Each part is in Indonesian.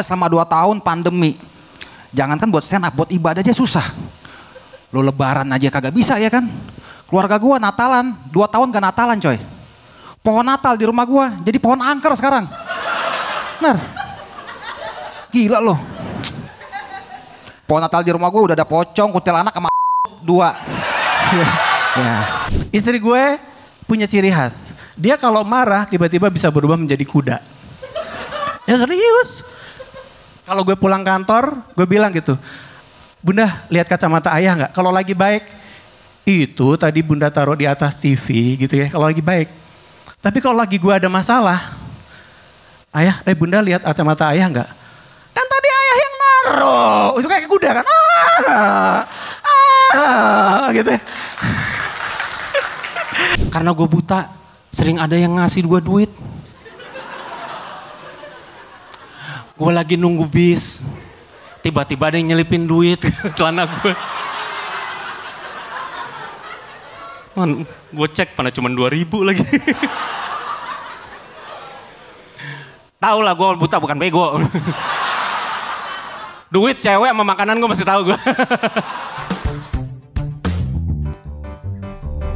selama 2 tahun pandemi. Jangankan buat stand up, buat ibadah aja susah. Lo lebaran aja kagak bisa ya kan? Keluarga gua Natalan, 2 tahun gak Natalan coy. Pohon Natal di rumah gua jadi pohon angker sekarang. Benar. Gila loh. Pohon Natal di rumah gua udah ada pocong, kuntilanak sama dua. ya. Istri gue punya ciri khas. Dia kalau marah tiba-tiba bisa berubah menjadi kuda. Ya serius. Kalau gue pulang kantor, gue bilang gitu. Bunda, lihat kacamata ayah nggak? Kalau lagi baik, itu tadi bunda taruh di atas TV gitu ya. Kalau lagi baik. Tapi kalau lagi gue ada masalah, ayah, eh bunda lihat kacamata ayah nggak? Kan tadi ayah yang naruh. Itu kayak kuda kan? Ah, ah, gitu ya. Karena gue buta, sering ada yang ngasih gue duit. Gue lagi nunggu bis, tiba-tiba ada yang nyelipin duit ke celana gue. Man, gue cek mana cuma 2000 lagi. tahu lah gue buta bukan bego. duit cewek sama makanan gue masih tahu gue.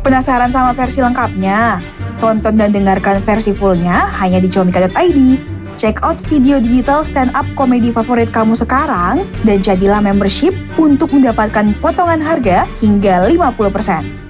Penasaran sama versi lengkapnya? Tonton dan dengarkan versi fullnya hanya di comika.id. Check out video digital stand up komedi favorit kamu sekarang dan jadilah membership untuk mendapatkan potongan harga hingga 50%.